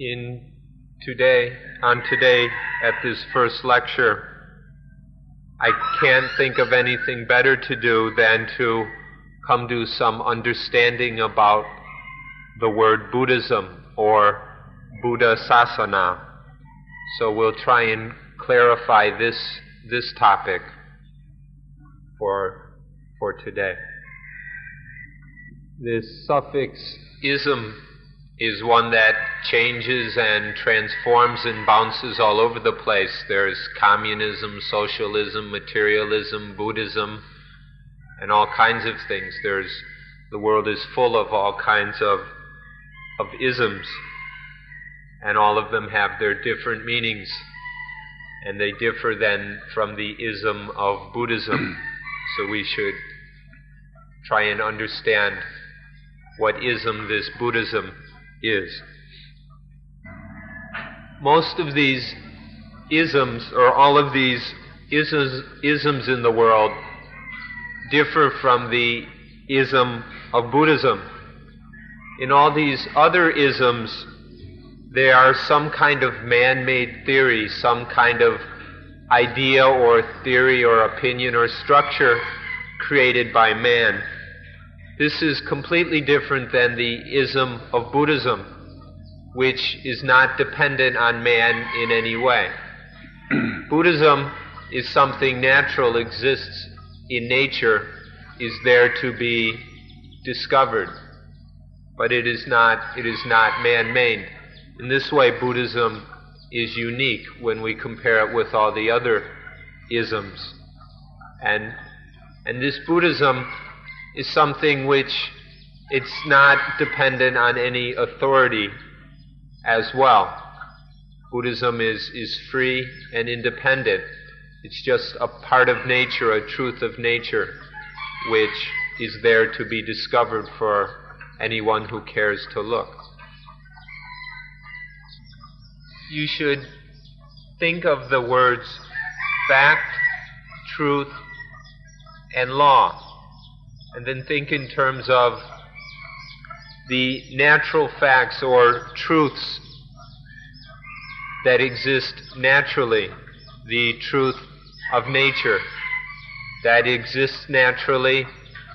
in today, on today, at this first lecture, I can't think of anything better to do than to come to some understanding about the word Buddhism or Buddha Sasana. So we'll try and clarify this, this topic for, for today. This suffix ism is one that changes and transforms and bounces all over the place. There's communism, socialism, materialism, Buddhism, and all kinds of things. There's the world is full of all kinds of of isms, and all of them have their different meanings, and they differ then from the ism of Buddhism. so we should try and understand what ism this Buddhism is. Most of these isms, or all of these isms, isms in the world, differ from the ism of Buddhism. In all these other isms, there are some kind of man made theory, some kind of idea or theory or opinion or structure created by man. This is completely different than the ism of Buddhism, which is not dependent on man in any way. Buddhism is something natural, exists in nature, is there to be discovered, but it is not, it is not man-made. In this way, Buddhism is unique when we compare it with all the other isms. And, and this Buddhism is something which it's not dependent on any authority as well. Buddhism is, is free and independent. It's just a part of nature, a truth of nature, which is there to be discovered for anyone who cares to look. You should think of the words fact, truth, and law and then think in terms of the natural facts or truths that exist naturally, the truth of nature that exists naturally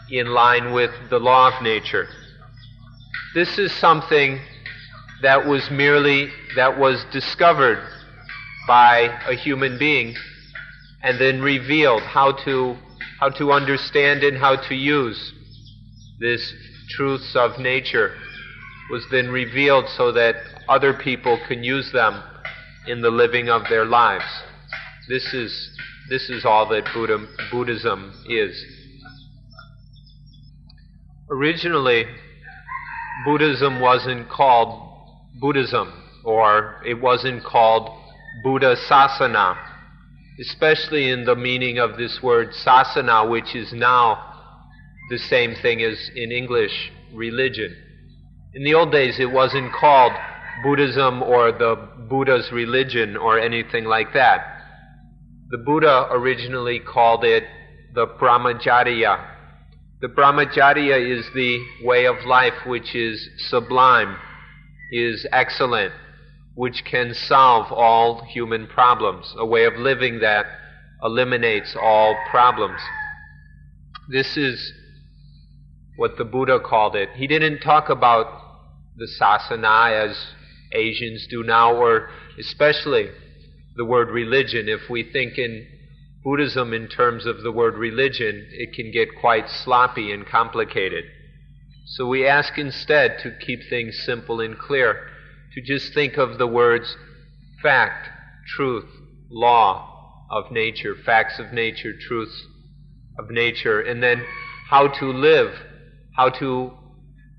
in line with the law of nature. This is something that was merely that was discovered by a human being and then revealed how to how to understand and how to use these truths of nature was then revealed so that other people can use them in the living of their lives. This is, this is all that Buddha, Buddhism is. Originally, Buddhism wasn't called Buddhism, or it wasn't called Buddha Sasana especially in the meaning of this word sasana, which is now the same thing as in English religion. In the old days, it wasn't called Buddhism or the Buddha's religion or anything like that. The Buddha originally called it the Brahmacharya. The Brahmacharya is the way of life which is sublime, is excellent, which can solve all human problems, a way of living that eliminates all problems. This is what the Buddha called it. He didn't talk about the sasana as Asians do now, or especially the word religion. If we think in Buddhism in terms of the word religion, it can get quite sloppy and complicated. So we ask instead to keep things simple and clear to just think of the words fact, truth, law of nature, facts of nature, truths of nature, and then how to live, how to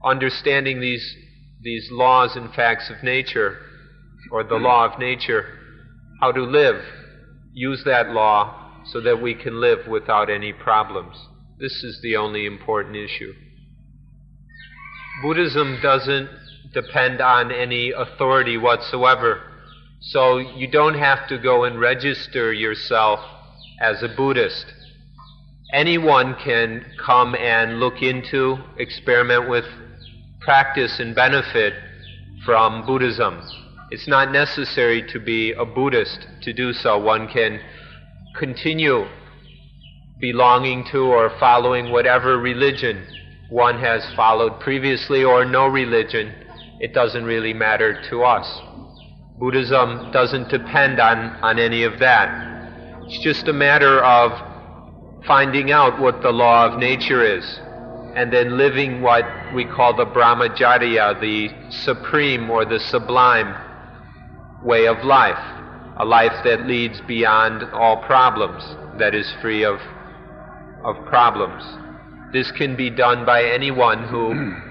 understanding these these laws and facts of nature, or the law of nature, how to live, use that law so that we can live without any problems. This is the only important issue. Buddhism doesn't depend on any authority whatsoever. So you don't have to go and register yourself as a Buddhist. Anyone can come and look into, experiment with, practice, and benefit from Buddhism. It's not necessary to be a Buddhist to do so. One can continue belonging to or following whatever religion one has followed previously or no religion. It doesn't really matter to us. Buddhism doesn't depend on, on any of that. It's just a matter of finding out what the law of nature is and then living what we call the brahmacharya, the supreme or the sublime way of life, a life that leads beyond all problems, that is free of, of problems. This can be done by anyone who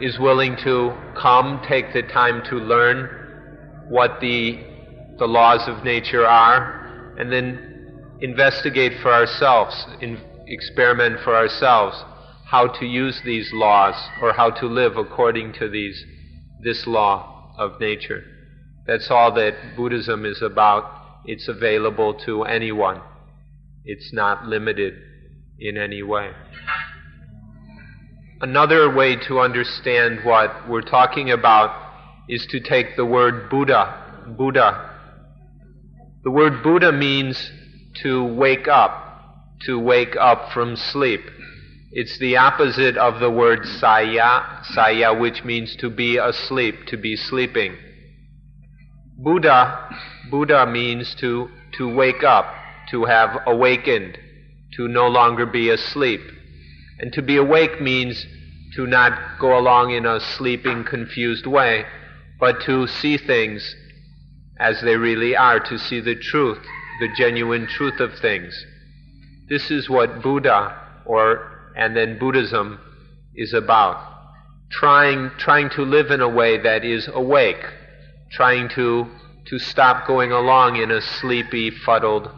is willing to come, take the time to learn what the, the laws of nature are, and then investigate for ourselves, in, experiment for ourselves how to use these laws or how to live according to these, this law of nature. That's all that Buddhism is about. It's available to anyone. It's not limited in any way. Another way to understand what we're talking about is to take the word Buddha. Buddha. The word Buddha means to wake up, to wake up from sleep. It's the opposite of the word saya, saya, which means to be asleep, to be sleeping. Buddha, Buddha means to, to wake up, to have awakened, to no longer be asleep. And to be awake means to not go along in a sleeping, confused way, but to see things as they really are, to see the truth, the genuine truth of things. This is what Buddha or and then Buddhism is about. Trying, trying to live in a way that is awake, trying to, to stop going along in a sleepy, fuddled,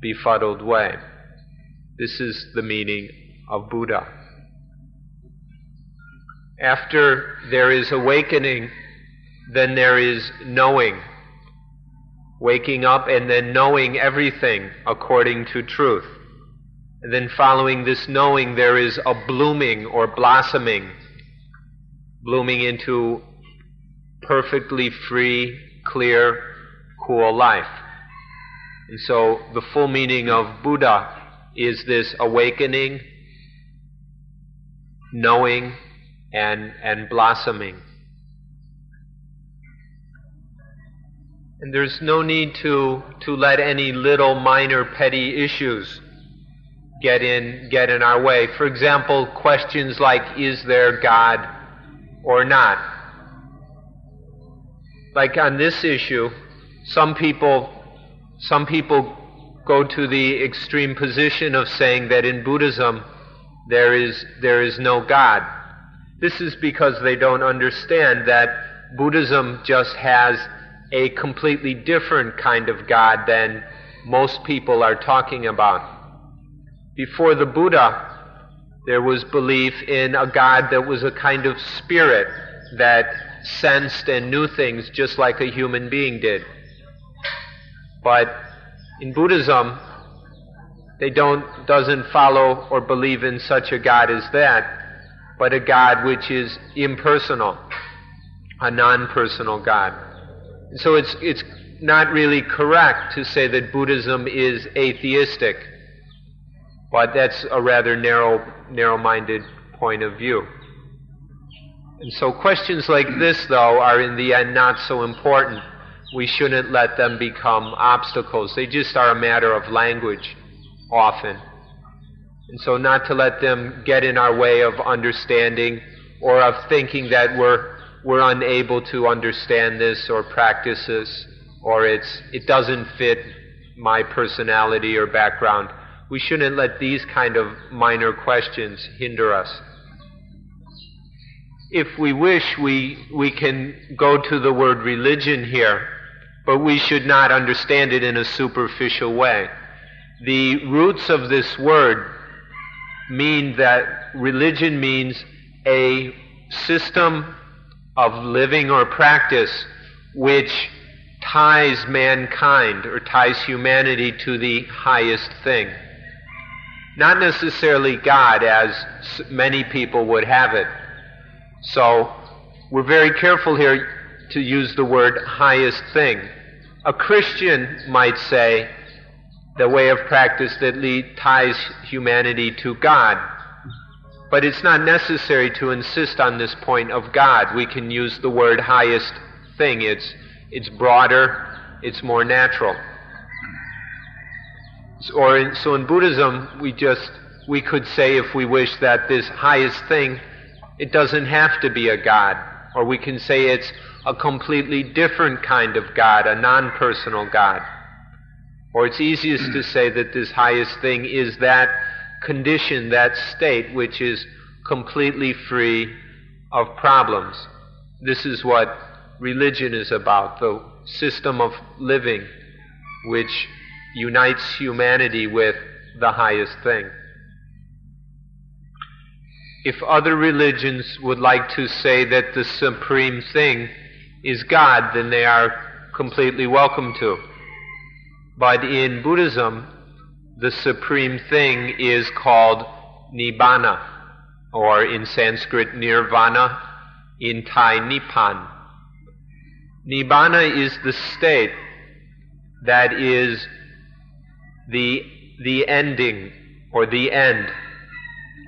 befuddled way. This is the meaning of Buddha. After there is awakening, then there is knowing. Waking up and then knowing everything according to truth. And then following this knowing, there is a blooming or blossoming, blooming into perfectly free, clear, cool life. And so the full meaning of Buddha is this awakening, knowing, and, and blossoming. And there's no need to, to let any little minor petty issues get in get in our way. For example, questions like is there God or not? Like on this issue, some people some people go to the extreme position of saying that in Buddhism there is there is no God. This is because they don't understand that Buddhism just has a completely different kind of God than most people are talking about. Before the Buddha, there was belief in a God that was a kind of spirit that sensed and knew things just like a human being did. But in Buddhism, they don't doesn't follow or believe in such a God as that, but a God which is impersonal, a non-personal God. So it's it's not really correct to say that Buddhism is atheistic. But that's a rather narrow, narrow-minded point of view. And so questions like this, though, are in the end not so important. We shouldn't let them become obstacles. They just are a matter of language, often. And so not to let them get in our way of understanding or of thinking that we're, we're unable to understand this or practice this or it's, it doesn't fit my personality or background. We shouldn't let these kind of minor questions hinder us. If we wish, we, we can go to the word religion here, but we should not understand it in a superficial way. The roots of this word mean that religion means a system of living or practice which ties mankind or ties humanity to the highest thing. Not necessarily God as many people would have it. So we're very careful here. to use the word highest thing. A Christian might say the way of practice that lead, ties humanity to God. But it's not necessary to insist on this point of God. We can use the word highest thing. It's, it's broader, it's more natural. Or in, so in Buddhism, we just we could say if we wish that this highest thing, it doesn't have to be a God, or we can say it's a completely different kind of God, a non-personal God. Or it's easiest to say that this highest thing is that condition, that state, which is completely free of problems. This is what religion is about, the system of living which unites humanity with the highest thing. If other religions would like to say that the supreme thing is God, then they are completely welcome to. But in Buddhism, the supreme thing is called Nibbana, or in Sanskrit, Nirvana, in Thai, Nipan. Nibbana is the state that is the, the ending or the end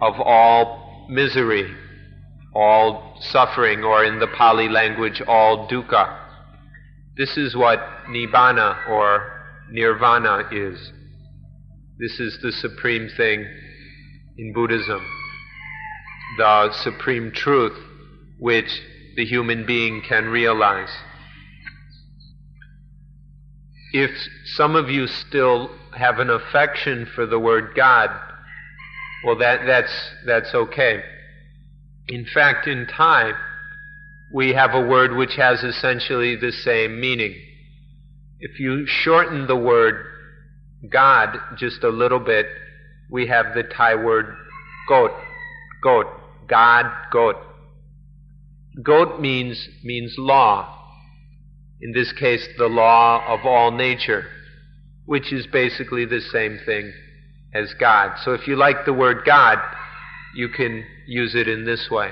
of all misery, all suffering, or in the Pali language, all dukkha. This is what Nibbana or Nirvana is. This is the supreme thing in Buddhism, the supreme truth which the human being can realize. If some of you still have an affection for the word God, well, that, that's, that's okay. In fact, in Thai, we have a word which has essentially the same meaning. If you shorten the word God just a little bit, we have the Thai word goat, goat, God, goat. Goat means, means law. In this case, the law of all nature, which is basically the same thing as God. So if you like the word God, you can use it in this way.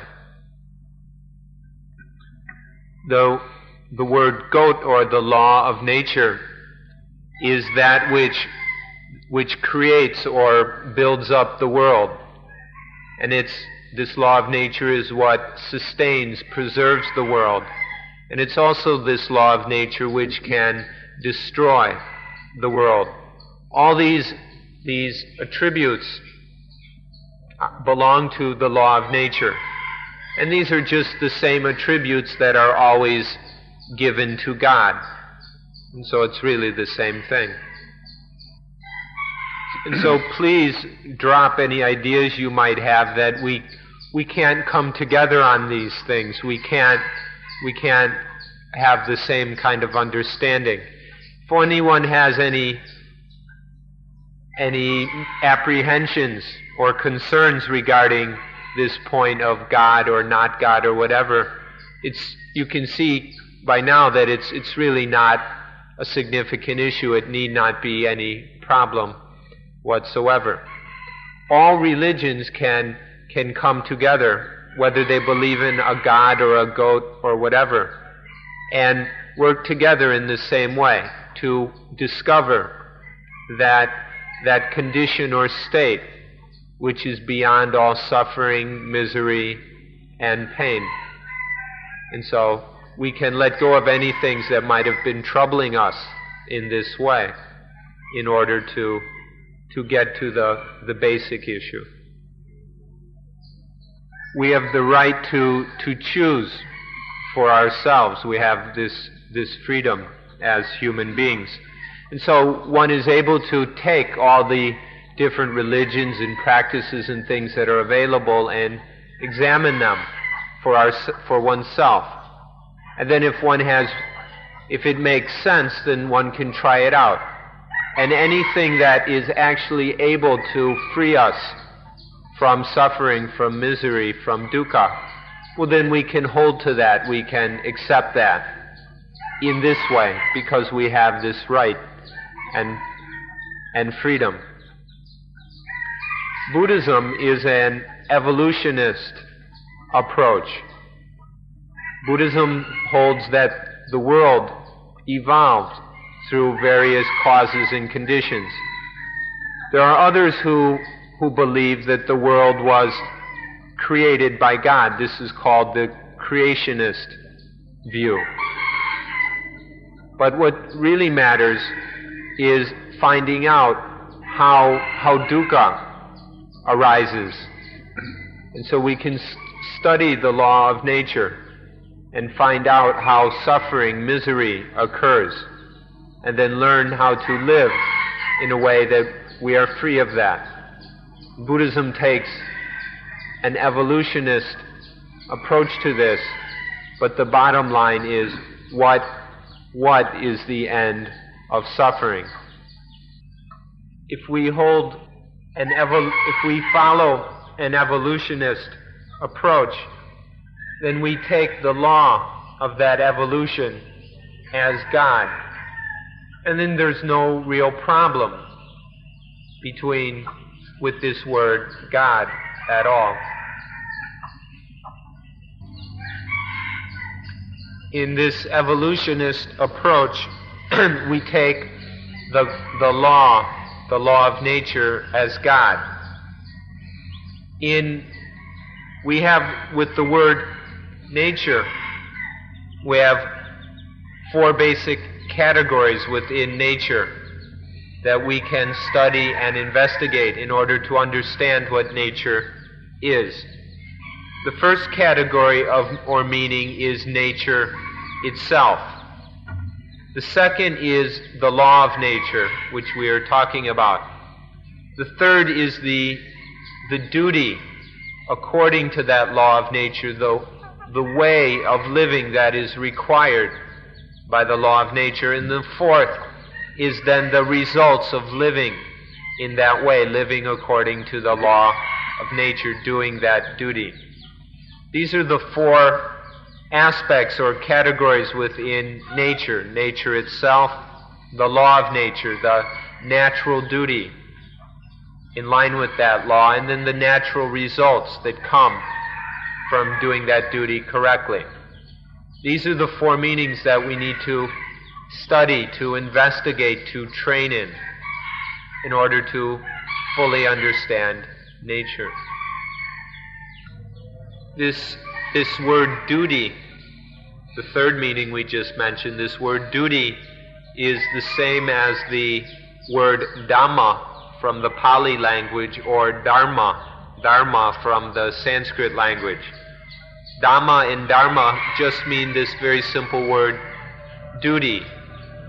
Though the word goat or the law of nature is that which which creates or builds up the world. And it's this law of nature is what sustains, preserves the world. And it's also this law of nature which can destroy the world. All these these attributes belong to the law of nature. And these are just the same attributes that are always given to God. And so it's really the same thing. And so please drop any ideas you might have that we we can't come together on these things. We can't we can't have the same kind of understanding. If anyone has any any apprehensions or concerns regarding this point of God or not God or whatever, it's you can see by now that it's, it's really not a significant issue. It need not be any problem whatsoever. All religions can, can come together, whether they believe in a god or a goat or whatever, and work together in the same way to discover that, that condition or state which is beyond all suffering, misery, and pain. And so we can let go of any things that might have been troubling us in this way in order to, to get to the, the basic issue. We have the right to, to choose for ourselves. We have this, this freedom as human beings. And so one is able to take all the different religions and practices and things that are available and examine them for, our, for oneself and then if one has, if it makes sense, then one can try it out. And anything that is actually able to free us from suffering, from misery, from dukkha, well, then we can hold to that. We can accept that in this way because we have this right and, and freedom. Buddhism is an evolutionist approach Buddhism holds that the world evolved through various causes and conditions. There are others who, who believe that the world was created by God. This is called the creationist view. But what really matters is finding out how, how dukkha arises. And so we can study the law of nature and find out how suffering, misery occurs, and then learn how to live in a way that we are free of that. Buddhism takes an evolutionist approach to this, but the bottom line is what, what is the end of suffering? If we hold an evol- if we follow an evolutionist approach, then we take the law of that evolution as God. And then there's no real problem between with this word God at all. In this evolutionist approach, we take the, the law, the law of nature, as God. In we have with the word nature, we have four basic categories within nature that we can study and investigate in order to understand what nature is. The first category of or meaning is nature itself. The second is the law of nature, which we are talking about. The third is the, the duty according to that law of nature, the, the way of living that is required by the law of nature. And the fourth is then the results of living in that way, living according to the law of nature, doing that duty. These are the four aspects or categories within nature nature itself, the law of nature, the natural duty in line with that law, and then the natural results that come from doing that duty correctly. These are the four meanings that we need to study, to investigate, to train in, in order to fully understand nature. This, this word duty, the third meaning we just mentioned, this word duty is the same as the word dhamma from the Pali language or dharma, dharma from the Sanskrit language. Dhamma and dharma just mean this very simple word duty,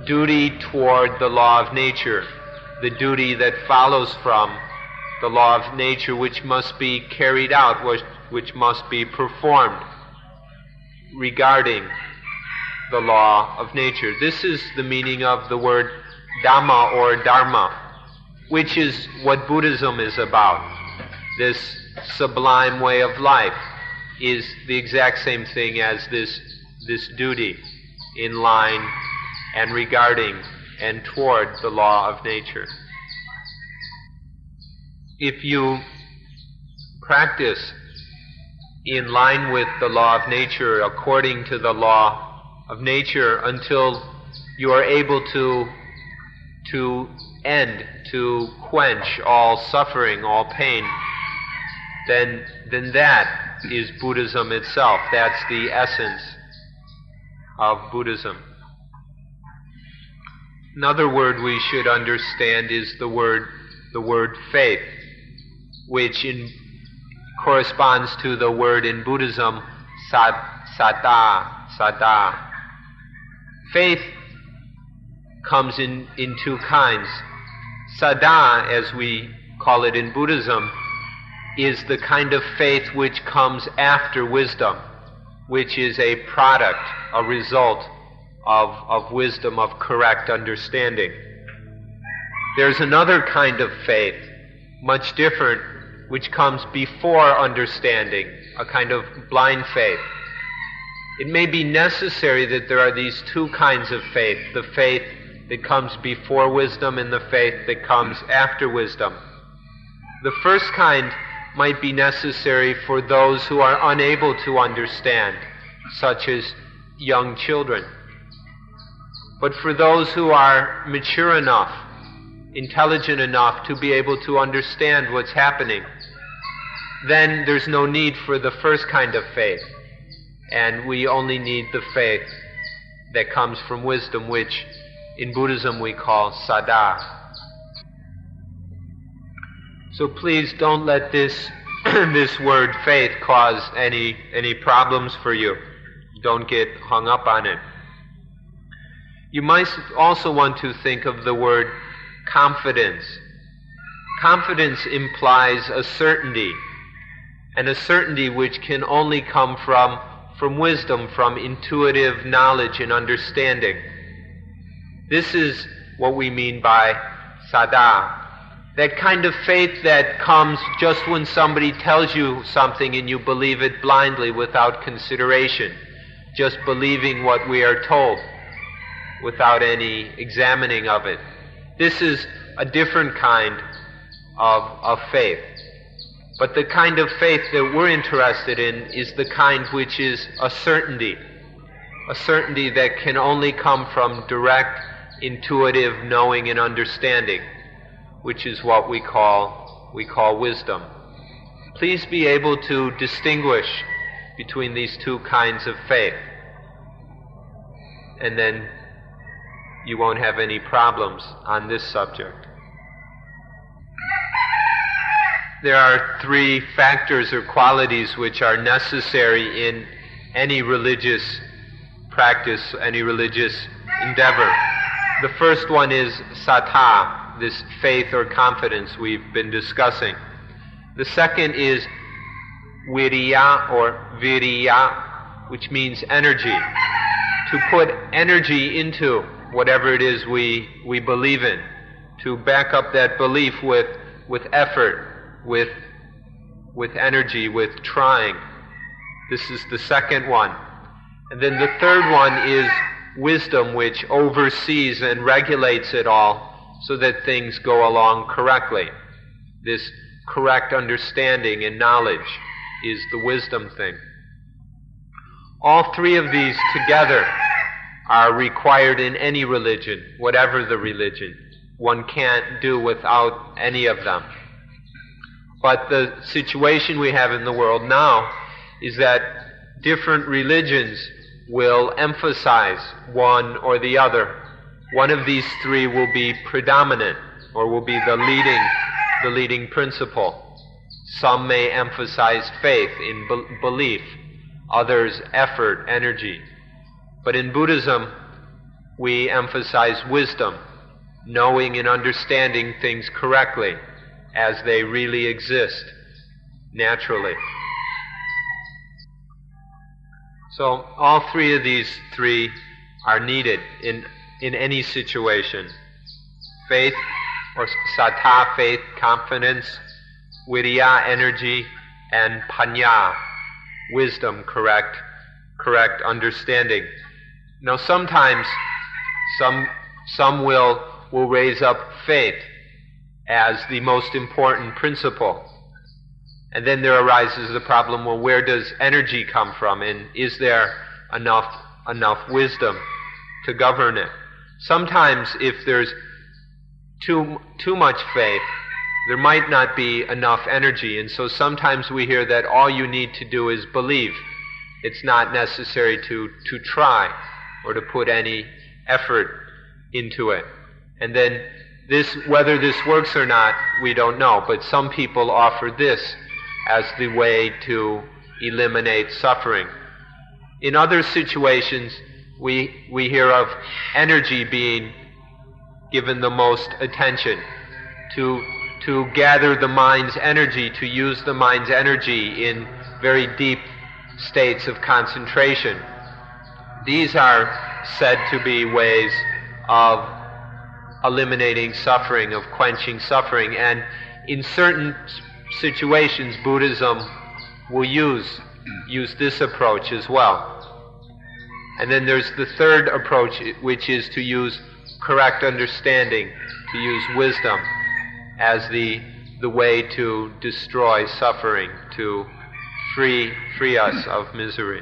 duty toward the law of nature, the duty that follows from the law of nature which must be carried out, which, which must be performed regarding the law of nature. This is the meaning of the word Dhamma or Dharma which is what Buddhism is about. This sublime way of life is the exact same thing as this, this duty in line and regarding and toward the law of nature. If you practice in line with the law of nature, according to the law of nature, until you are able to, to end, to quench all suffering, all pain, then, then that is Buddhism itself. That's the essence of Buddhism. Another word we should understand is the word, the word faith, which in, corresponds to the word in Buddhism, sat, saddha, saddha. Faith comes in, in two kinds. Saddha, as we call it in Buddhism, is the kind of faith which comes after wisdom, which is a product, a result of, of wisdom, of correct understanding. There's another kind of faith, much different, which comes before understanding, a kind of blind faith. It may be necessary that there are these two kinds of faith the faith that comes before wisdom and the faith that comes after wisdom. The first kind might be necessary for those who are unable to understand, such as young children. But for those who are mature enough, intelligent enough to be able to understand what's happening, then there's no need for the first kind of faith. And we only need the faith that comes from wisdom, which in Buddhism we call saddha. So please don't let this this word faith cause any any problems for you. Don't get hung up on it. You might also want to think of the word confidence. Confidence implies a certainty, and a certainty which can only come from from wisdom, from intuitive knowledge and understanding. This is what we mean by saddha. That kind of faith that comes just when somebody tells you something and you believe it blindly without consideration, just believing what we are told without any examining of it. This is a different kind of, of faith. But the kind of faith that we're interested in is the kind which is a certainty, a certainty that can only come from direct, intuitive knowing and understanding, which is what we call, we call wisdom. Please be able to distinguish between these two kinds of faith. And then you won't have any problems on this subject. there are three factors or qualities which are necessary in any religious practice, any religious endeavor. The first one is saddha, this faith or confidence we've been discussing. The second is viriya or viriya, which means energy. To put energy into whatever it is we, we believe in, to back up that belief with, with effort, with, with energy, with trying. This is the second one. And then the third one is wisdom, which oversees and regulates it all so that things go along correctly. This correct understanding and knowledge is the wisdom thing. All three of these together are required in any religion, whatever the religion. One can't do without any of them. But the situation we have in the world now is that different religions will emphasize one or the other. One of these three will be predominant or will be the leading, the leading principle. Some may emphasize faith in be- belief, others effort, energy. But in Buddhism, we emphasize wisdom, knowing and understanding things correctly as they really exist naturally. So all three of these three are needed in, in any situation. Faith or saddha, faith, confidence, viriya, energy, and panya, wisdom, correct, correct understanding. Now sometimes some, some will, will raise up faith as the most important principle. And then there arises the problem, well, where does energy come from? And is there enough, enough wisdom to govern it? Sometimes if there's too, too much faith, there might not be enough energy. And so sometimes we hear that all you need to do is believe. It's not necessary to, to try or to put any effort into it. And then this, whether this works or not, we don't know, but some people offer this as the way to eliminate suffering. In other situations, we, we hear of energy being given the most attention, to, to gather the mind's energy, to use the mind's energy in very deep states of concentration. These are said to be ways of eliminating suffering, of quenching suffering. And in certain situations, Buddhism will use, use this approach as well. And then there's the third approach, which is to use correct understanding, to use wisdom as the, the way to destroy suffering, to free, free us of misery.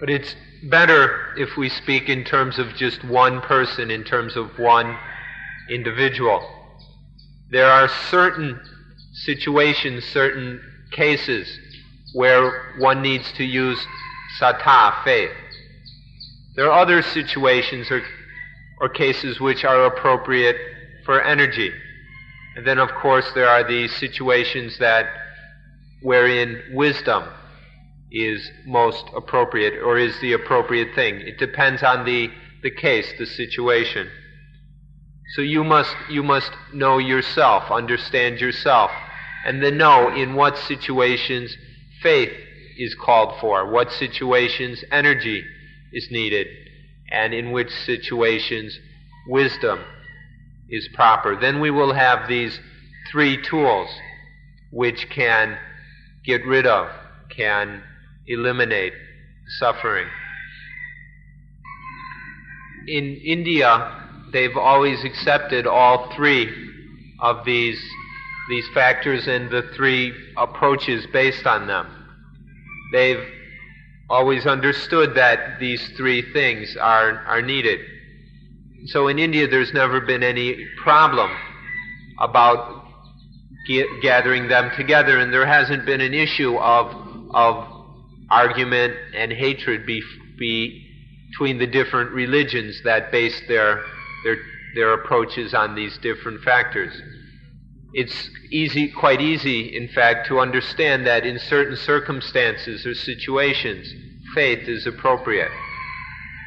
But it's better if we speak in terms of just one person, in terms of one individual. There are certain situations, certain cases where one needs to use saddha, faith. There are other situations or, or cases which are appropriate for energy. And then, of course, there are these situations that wherein wisdom is most appropriate or is the appropriate thing. It depends on the, the case, the situation. So you must, you must know yourself, understand yourself, and then know in what situations faith is called for, what situations energy is needed, and in which situations wisdom is proper. Then we will have these three tools which can get rid of, can eliminate suffering. In India, they've always accepted all three of these, these factors and the three approaches based on them. They've always understood that these three things are, are needed. So in India, there's never been any problem about gathering them together, and there hasn't been an issue of, of argument and hatred be, be between the different religions that base their, their, their approaches on these different factors. It's easy, quite easy, in fact, to understand that in certain circumstances or situations, faith is appropriate.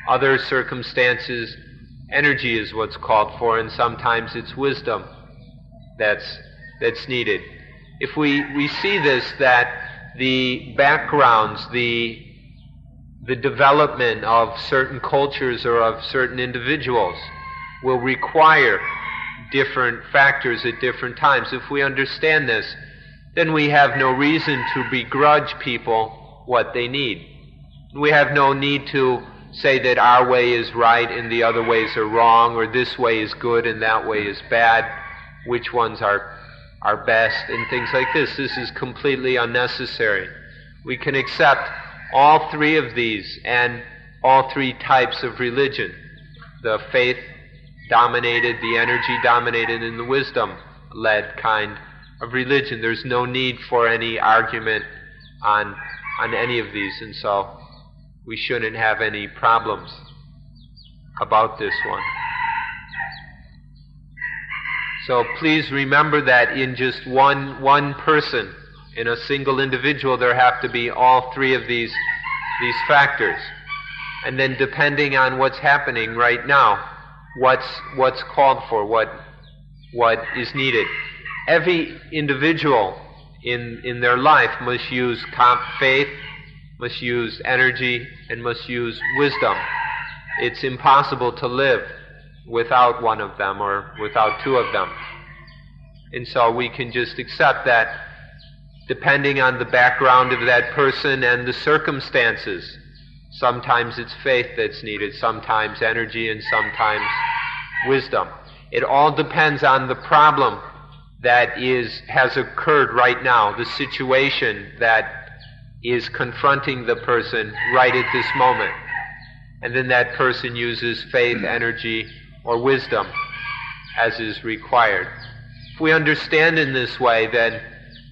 Other circumstances, energy is what's called for, and sometimes it's wisdom that's, that's needed. If we, we see this, that the backgrounds, the, the development of certain cultures or of certain individuals will require different factors at different times. If we understand this, then we have no reason to begrudge people what they need. We have no need to say that our way is right and the other ways are wrong, or this way is good and that way is bad, which ones are, are best, and things like this. This is completely unnecessary. We can accept all three of these and all three types of religion the faith dominated, the energy dominated, and the wisdom led kind of religion. There's no need for any argument on, on any of these, and so we shouldn't have any problems about this one. So please remember that in just one, one person, in a single individual, there have to be all three of these, these factors. And then depending on what's happening right now, what's, what's called for, what, what is needed. Every individual in, in their life must use faith, must use energy, and must use wisdom. It's impossible to live without one of them or without two of them. And so we can just accept that depending on the background of that person and the circumstances. Sometimes it's faith that's needed, sometimes energy, and sometimes wisdom. It all depends on the problem that is has occurred right now, the situation that is confronting the person right at this moment. And then that person uses faith, energy, or wisdom as is required. If we understand in this way, then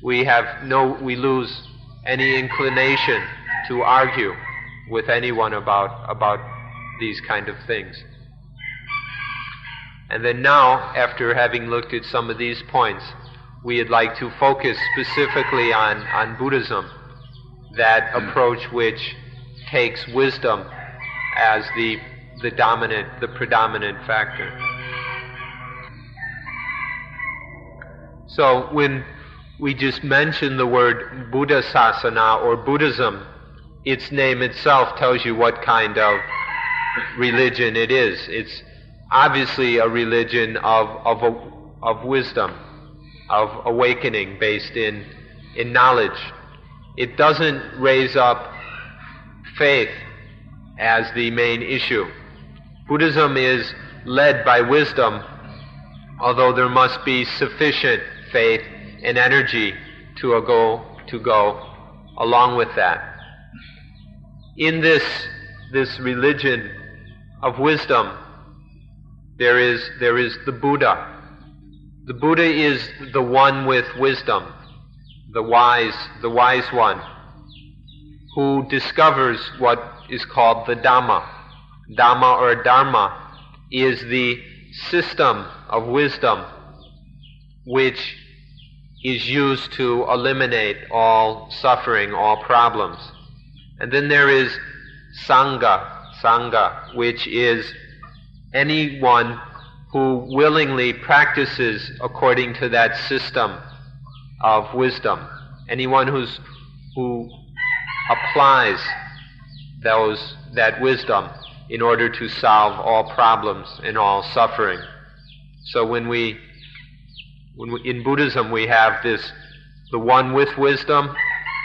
we have no, we lose any inclination to argue with anyone about, about these kind of things. And then now, after having looked at some of these points, we'd like to focus specifically on, on Buddhism that hmm. approach which takes wisdom as the, the dominant, the predominant factor. So when we just mention the word Buddha Sasana or Buddhism, its name itself tells you what kind of religion it is. It's obviously a religion of, of, of wisdom, of awakening based in, in knowledge it doesn't raise up faith as the main issue. Buddhism is led by wisdom, although there must be sufficient faith and energy to go, to go along with that. In this, this religion of wisdom, there is, there is the Buddha. The Buddha is the one with wisdom, the wise, the wise one, who discovers what is called the Dhamma. Dhamma or Dharma is the system of wisdom which is used to eliminate all suffering, all problems. And then there is Sangha, Sangha, which is anyone who willingly practices according to that system of wisdom. Anyone who's, who applies those, that wisdom in order to solve all problems and all suffering. So when we, when we, in Buddhism we have this, the one with wisdom,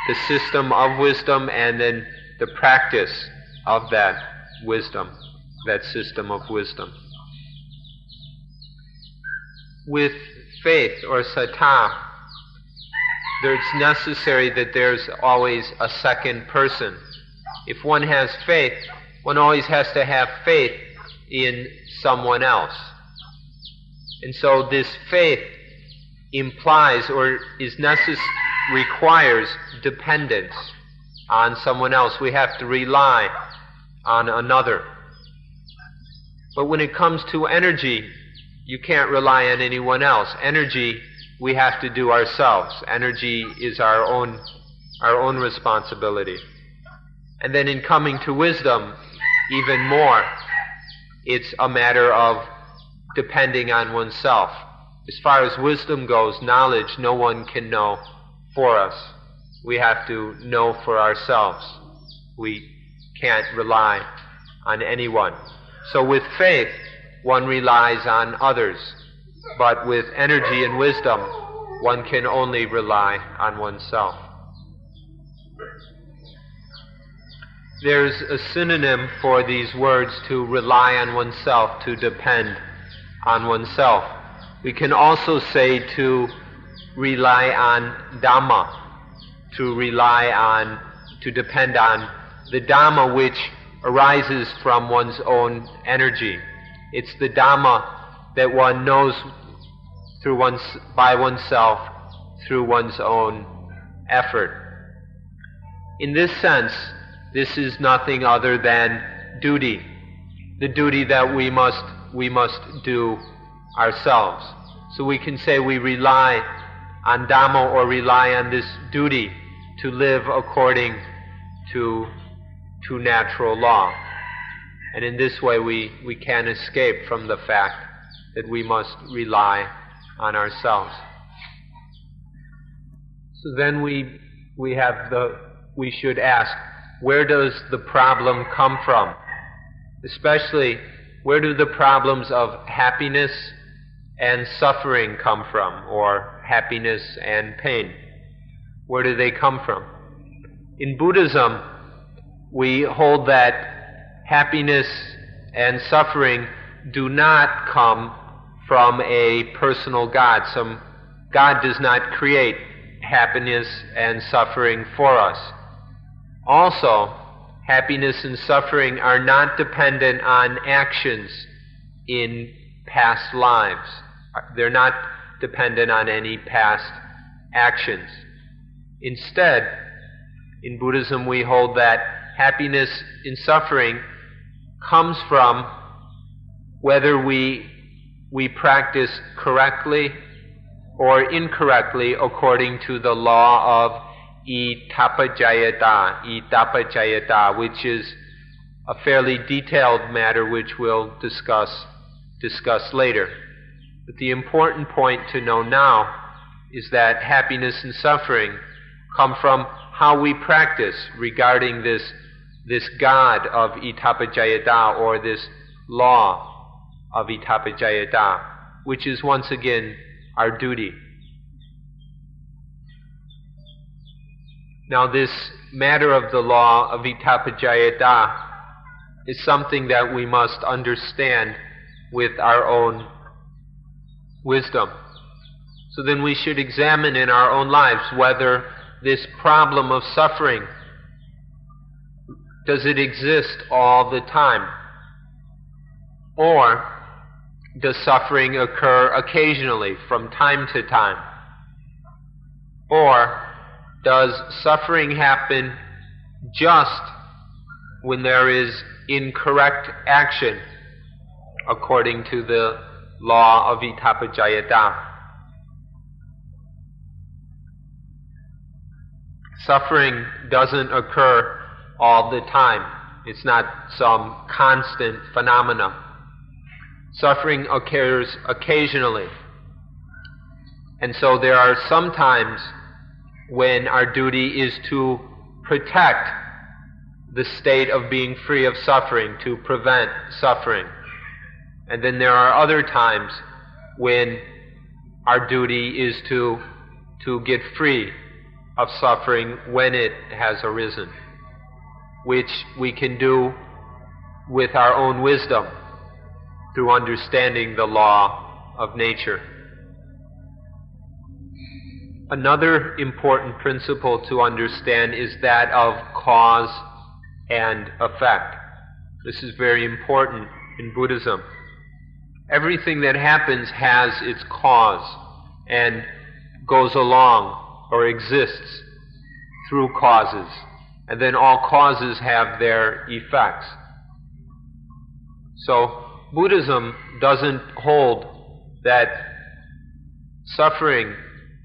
the system of wisdom, and then the practice of that wisdom, that system of wisdom. With faith or saddha, it's necessary that there's always a second person. If one has faith, one always has to have faith in someone else. And so this faith implies or is necess- requires dependence on someone else. We have to rely on another. But when it comes to energy, you can't rely on anyone else. Energy we have to do ourselves. Energy is our own our own responsibility. And then in coming to wisdom, even more, it's a matter of depending on oneself. As far as wisdom goes, knowledge no one can know for us. We have to know for ourselves. We can't rely on anyone. So with faith, one relies on others. But with energy and wisdom, one can only rely on oneself. There's a synonym for these words to rely on oneself, to depend on oneself. We can also say to rely on Dhamma, to rely on, to depend on the Dhamma which arises from one's own energy. It's the Dhamma that one knows through one's, by oneself through one's own effort. In this sense, this is nothing other than duty, the duty that we must, we must do ourselves. So we can say we rely on Dhamma or rely on this duty to live according to, to natural law. And in this way we, we can escape from the fact that we must rely on ourselves. So then we, we have the, we should ask, where does the problem come from? Especially, where do the problems of happiness and suffering come from, or happiness and pain? Where do they come from? In Buddhism, we hold that happiness and suffering do not come from a personal God. Some God does not create happiness and suffering for us. Also, happiness and suffering are not dependent on actions in past lives. They're not dependent on any past actions. Instead, in Buddhism, we hold that happiness in suffering comes from whether we, we practice correctly or incorrectly according to the law of Idappaccayata, Idappaccayata, which is a fairly detailed matter which we'll discuss discuss later. But the important point to know now is that happiness and suffering come from how we practice regarding this this God of Idappaccayata or this law of Idappaccayata, which is once again our duty. Now, this matter of the law of Itapajayata is something that we must understand with our own wisdom. So then we should examine in our own lives whether this problem of suffering does it exist all the time? Or does suffering occur occasionally from time to time? Or does suffering happen just when there is incorrect action according to the law of Idappaccayata? Suffering doesn't occur all the time. It's not some constant phenomena. Suffering occurs occasionally. And so there are some times when our duty is to protect the state of being free of suffering, to prevent suffering. And then there are other times when our duty is to, to get free of suffering when it has arisen, which we can do with our own wisdom through understanding the law of nature. Another important principle to understand is that of cause and effect. This is very important in Buddhism. Everything that happens has its cause and goes along or exists through causes. And then all causes have their effects. So, Buddhism doesn't hold that suffering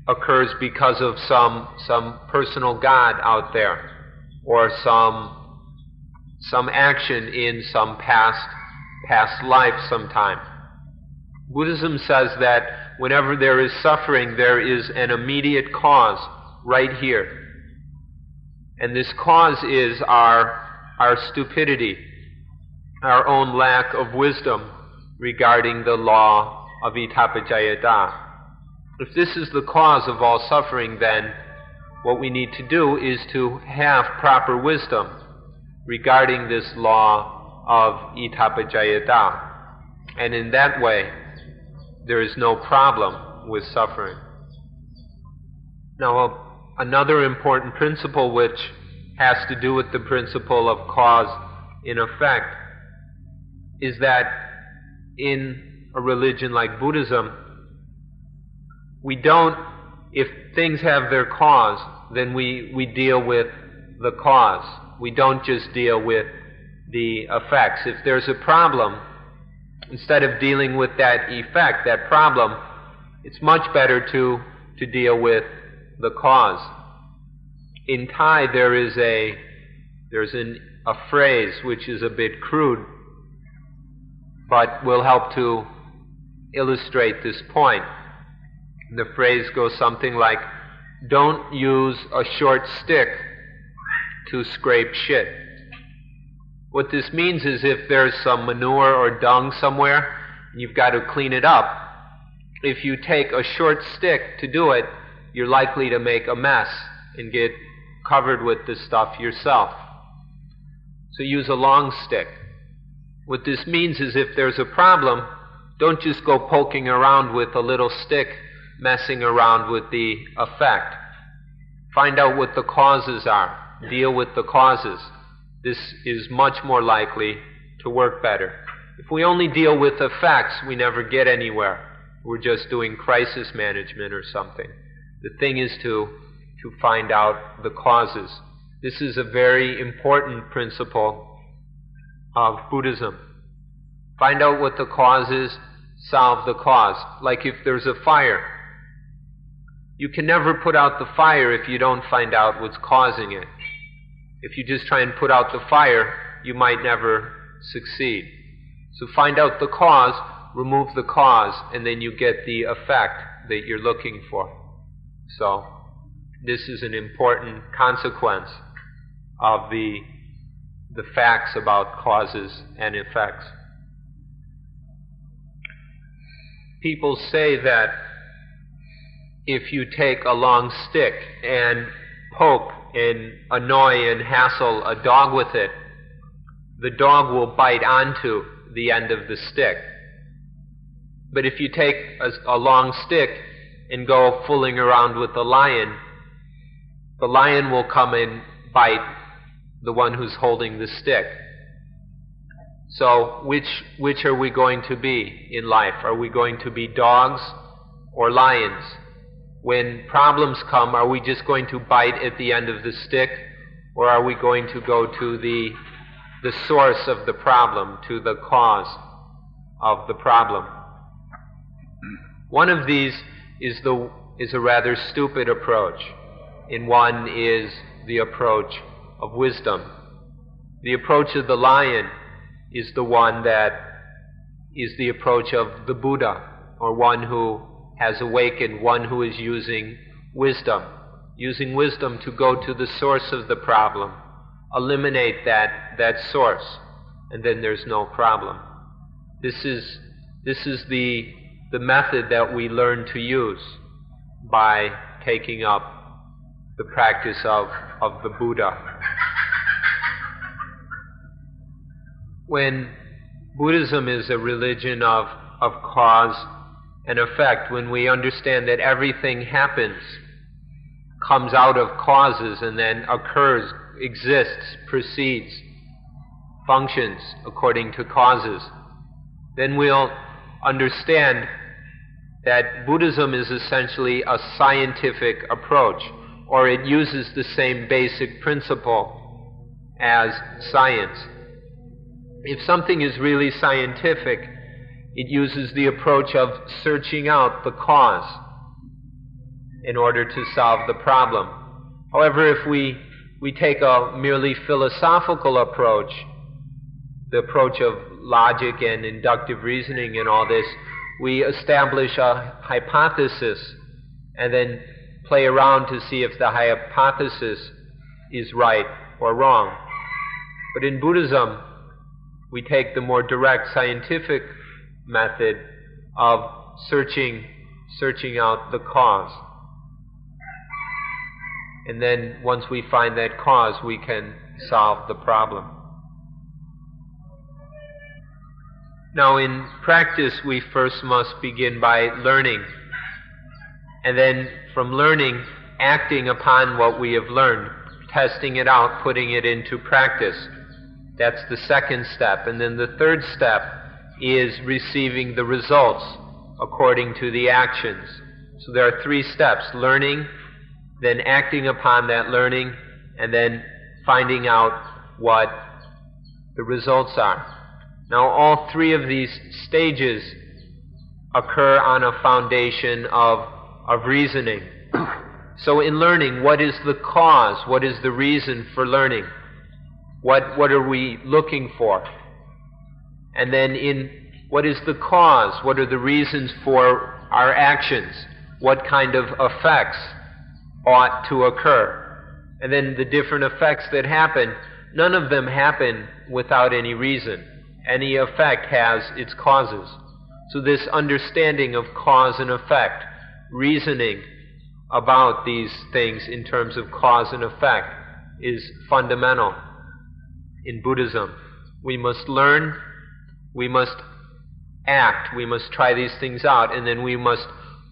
occurs because of some, some personal God out there or some, some action in some past, past life sometime. Buddhism says that whenever there is suffering, there is an immediate cause right here. And this cause is our, our stupidity, our own lack of wisdom regarding the law of Idappaccayata. If this is the cause of all suffering, then what we need to do is to have proper wisdom regarding this law of Idappaccayata. And in that way, there is no problem with suffering. Now, another important principle which has to do with the principle of cause in effect is that in a religion like Buddhism, we don't, if things have their cause, then we, we deal with the cause. We don't just deal with the effects. If there's a problem, instead of dealing with that effect, that problem, it's much better to, to deal with the cause. In Thai, there is a, there's an, a phrase which is a bit crude, but will help to illustrate this point. The phrase goes something like, don't use a short stick to scrape shit. What this means is if there's some manure or dung somewhere, you've got to clean it up. If you take a short stick to do it, you're likely to make a mess and get covered with this stuff yourself. So use a long stick. What this means is if there's a problem, don't just go poking around with a little stick, messing around with the effect. Find out what the causes are. Deal with the causes this is much more likely to work better. If we only deal with effects, we never get anywhere. We're just doing crisis management or something. The thing is to, to find out the causes. This is a very important principle of Buddhism. Find out what the cause is, solve the cause. Like if there's a fire, you can never put out the fire if you don't find out what's causing it. If you just try and put out the fire, you might never succeed. So find out the cause, remove the cause, and then you get the effect that you're looking for. So, this is an important consequence of the, the facts about causes and effects. People say that if you take a long stick and poke and annoy and hassle a dog with it, the dog will bite onto the end of the stick. But if you take a, a long stick and go fooling around with the lion, the lion will come and bite the one who's holding the stick. So, which, which are we going to be in life? Are we going to be dogs or lions? When problems come, are we just going to bite at the end of the stick? Or are we going to go to the, the source of the problem, to the cause of the problem? One of these is, the, is a rather stupid approach, and one is the approach of wisdom. The approach of the lion is the one that is the approach of the Buddha, or one who has awakened, one who is using wisdom, using wisdom to go to the source of the problem, eliminate that, that source, and then there's no problem. This is, this is the, the method that we learn to use by taking up the practice of, of the Buddha. when Buddhism is a religion of, of cause and effect, when we understand that everything happens, comes out of causes, and then occurs, exists, proceeds, functions according to causes, then we'll understand that Buddhism is essentially a scientific approach, or it uses the same basic principle as science. If something is really scientific, it uses the approach of searching out the cause in order to solve the problem. However, if we, we take a merely philosophical approach, the approach of logic and inductive reasoning and all this, we establish a hypothesis and then play around to see if the hypothesis is right or wrong. But in Buddhism, we take the more direct scientific method of searching, searching out the cause. And then once we find that cause, we can solve the problem. Now, in practice, we first must begin by learning. And then, from learning, acting upon what we have learned, testing it out, putting it into practice. That's the second step. And then the third step is receiving the results according to the actions. So there are three steps learning, then acting upon that learning, and then finding out what the results are. Now, all three of these stages occur on a foundation of, of reasoning. So, in learning, what is the cause? What is the reason for learning? What, what are we looking for? And then in what is the cause? What are the reasons for our actions? What kind of effects ought to occur? And then the different effects that happen, none of them happen without any reason. Any effect has its causes. So this understanding of cause and effect, reasoning about these things in terms of cause and effect is fundamental in Buddhism. We must learn, we must act, we must try these things out, and then we must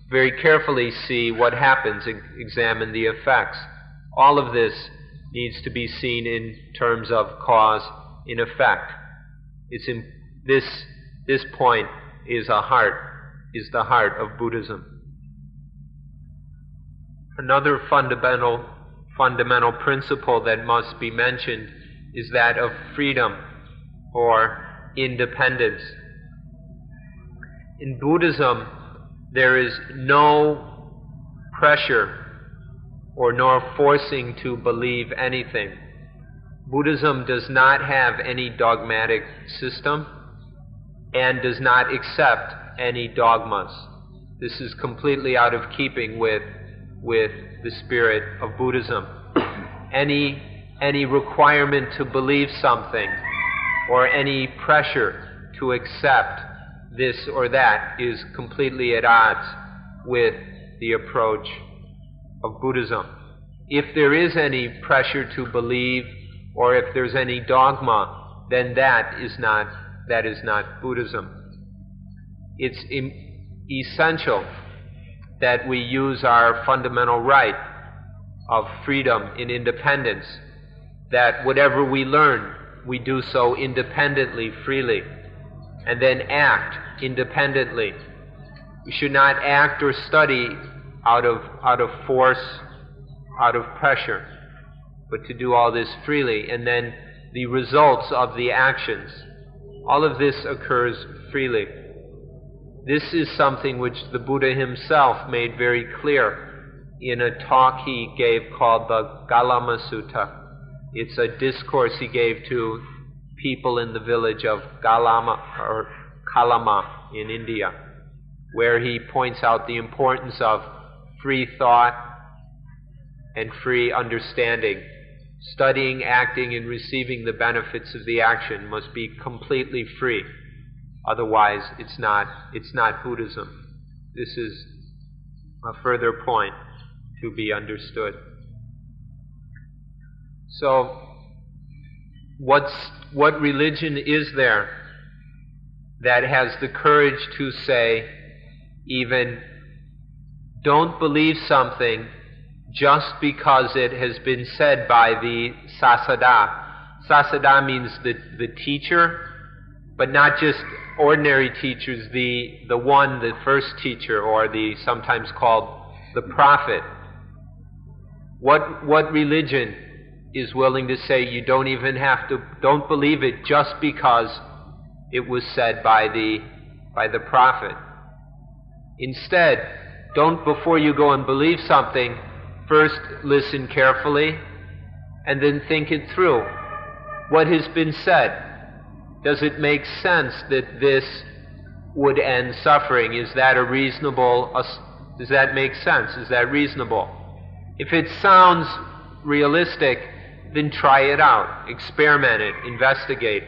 very carefully see what happens, and examine the effects. All of this needs to be seen in terms of cause in effect. It's in this this point is a heart is the heart of Buddhism. Another fundamental fundamental principle that must be mentioned is that of freedom or independence. In Buddhism, there is no pressure or nor forcing to believe anything. Buddhism does not have any dogmatic system and does not accept any dogmas. This is completely out of keeping with, with the spirit of Buddhism. Any any requirement to believe something or any pressure to accept this or that is completely at odds with the approach of Buddhism. If there is any pressure to believe or if there's any dogma, then that is not that is not Buddhism. It's essential that we use our fundamental right of freedom and independence that whatever we learn, we do so independently, freely, and then act independently. We should not act or study out of, out of force, out of pressure, but to do all this freely. And then the results of the actions. All of this occurs freely. This is something which the Buddha himself made very clear in a talk he gave called the Galama Sutta. It's a discourse he gave to people in the village of Galama or Kalama in India, where he points out the importance of free thought and free understanding. Studying, acting, and receiving the benefits of the action must be completely free. Otherwise, it's not, it's not Buddhism. This is a further point to be understood. So, what's, what religion is there that has the courage to say, even, don't believe something just because it has been said by the sasada? Sasada means the, the teacher, but not just ordinary teachers, the, the one, the first teacher, or the sometimes called the prophet. What, what religion is willing to say you don't even have to, don't believe it just because it was said by the, by the prophet? Instead, don't, before you go and believe something, first listen carefully and then think it through. What has been said? Does it make sense that this would end suffering? Is that a reasonable, does that make sense? Is that reasonable? If it sounds realistic, then try it out, experiment it, investigate.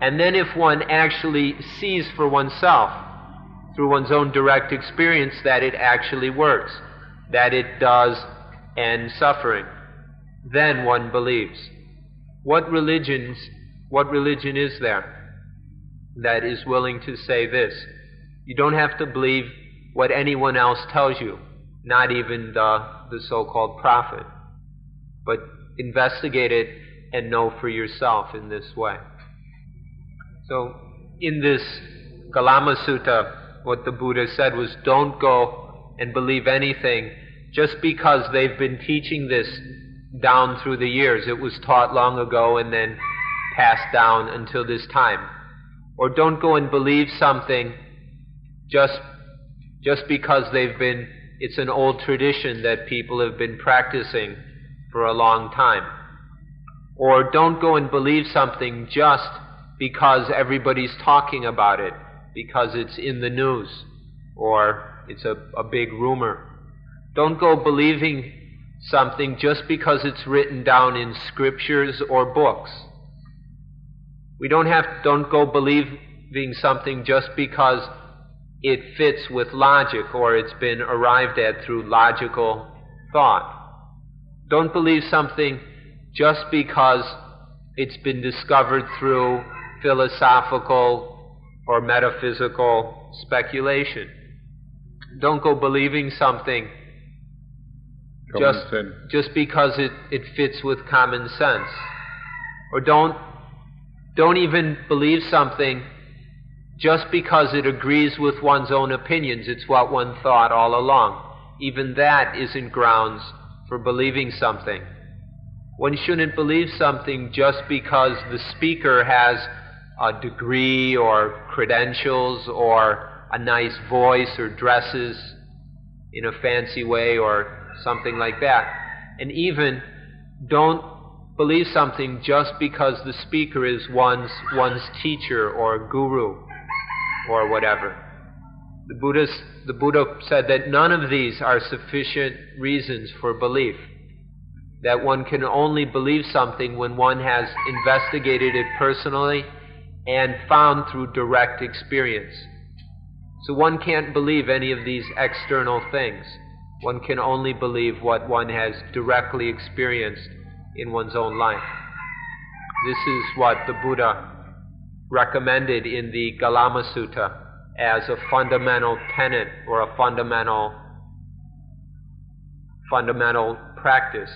And then if one actually sees for oneself, through one's own direct experience, that it actually works, that it does end suffering, then one believes. What religions what religion is there that is willing to say this? You don't have to believe what anyone else tells you, not even the, the so called prophet, but investigate it and know for yourself in this way. So, in this Galama Sutta, what the Buddha said was don't go and believe anything just because they've been teaching this down through the years. It was taught long ago and then passed down until this time. Or don't go and believe something just, just because they've been, it's an old tradition that people have been practicing for a long time. Or don't go and believe something just because everybody's talking about it, because it's in the news, or it's a, a big rumor. Don't go believing something just because it's written down in scriptures or books. We don't have don't go believing something just because it fits with logic or it's been arrived at through logical thought. Don't believe something just because it's been discovered through philosophical or metaphysical speculation. Don't go believing something just, just because it, it fits with common sense. Or don't don't even believe something just because it agrees with one's own opinions. It's what one thought all along. Even that isn't grounds for believing something. One shouldn't believe something just because the speaker has a degree or credentials or a nice voice or dresses in a fancy way or something like that. And even don't believe something just because the speaker is one's, one's teacher or guru or whatever. The, Buddhist, the Buddha said that none of these are sufficient reasons for belief. That one can only believe something when one has investigated it personally and found through direct experience. So one can't believe any of these external things. One can only believe what one has directly experienced in one's own life. This is what the Buddha recommended in the Galama Sutta as a fundamental tenet or a fundamental fundamental practice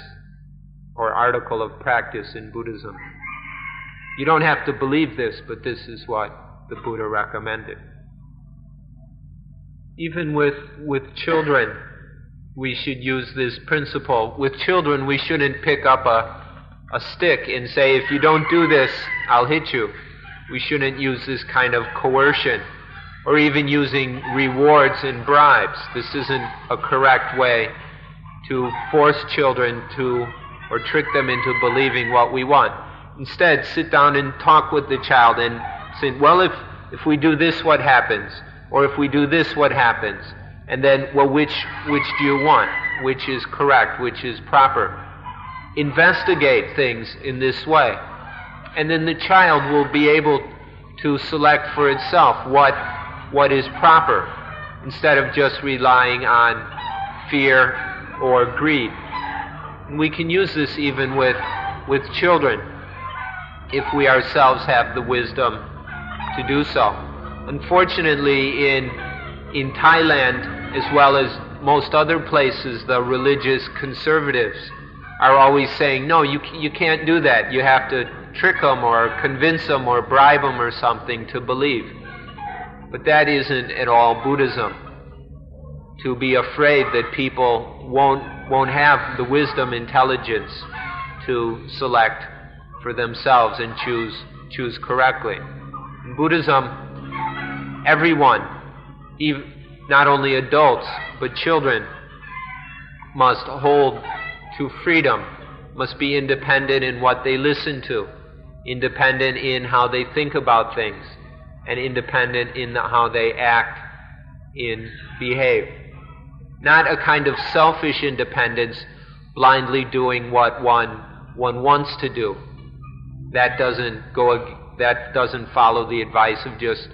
or article of practice in Buddhism. You don't have to believe this, but this is what the Buddha recommended. Even with, with children, we should use this principle. With children, we shouldn't pick up a, a stick and say, if you don't do this, I'll hit you. We shouldn't use this kind of coercion or even using rewards and bribes. This isn't a correct way to force children to or trick them into believing what we want. Instead, sit down and talk with the child and say, well, if, if we do this, what happens? Or if we do this, what happens? And then, well, which, which do you want? Which is correct? Which is proper? Investigate things in this way. And then the child will be able to select for itself what, what is proper instead of just relying on fear or greed. We can use this even with, with children if we ourselves have the wisdom to do so. Unfortunately, in, in Thailand, as well as most other places, the religious conservatives are always saying, no, you, you can't do that. You have to trick them or convince them or bribe them or something to believe. But that isn't at all Buddhism. To be afraid that people won't, won't have the wisdom, intelligence to select for themselves and choose, choose correctly. In Buddhism, everyone, even, not only adults, but children, must hold to freedom, must be independent in what they listen to, independent in how they think about things, and independent in how they act, in behave. Not a kind of selfish independence, blindly doing what one, one wants to do, that doesn't go that doesn't follow the advice of just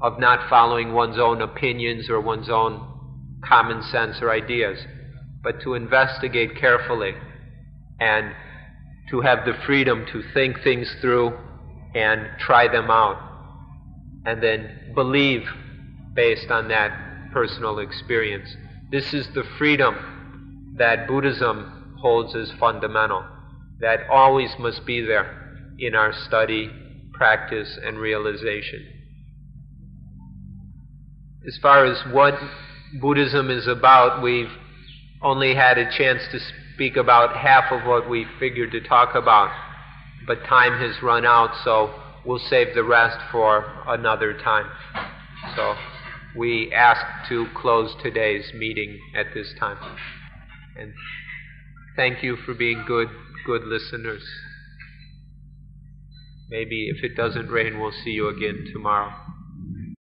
of not following one's own opinions or one's own common sense or ideas, but to investigate carefully and to have the freedom to think things through and try them out and then believe based on that personal experience. This is the freedom that Buddhism holds as fundamental, that always must be there in our study, practice, and realization. As far as what Buddhism is about, we've only had a chance to speak about half of what we figured to talk about, but time has run out, so we'll save the rest for another time. So we ask to close today's meeting at this time. And thank you for being good, good listeners. Maybe if it doesn't rain, we'll see you again tomorrow.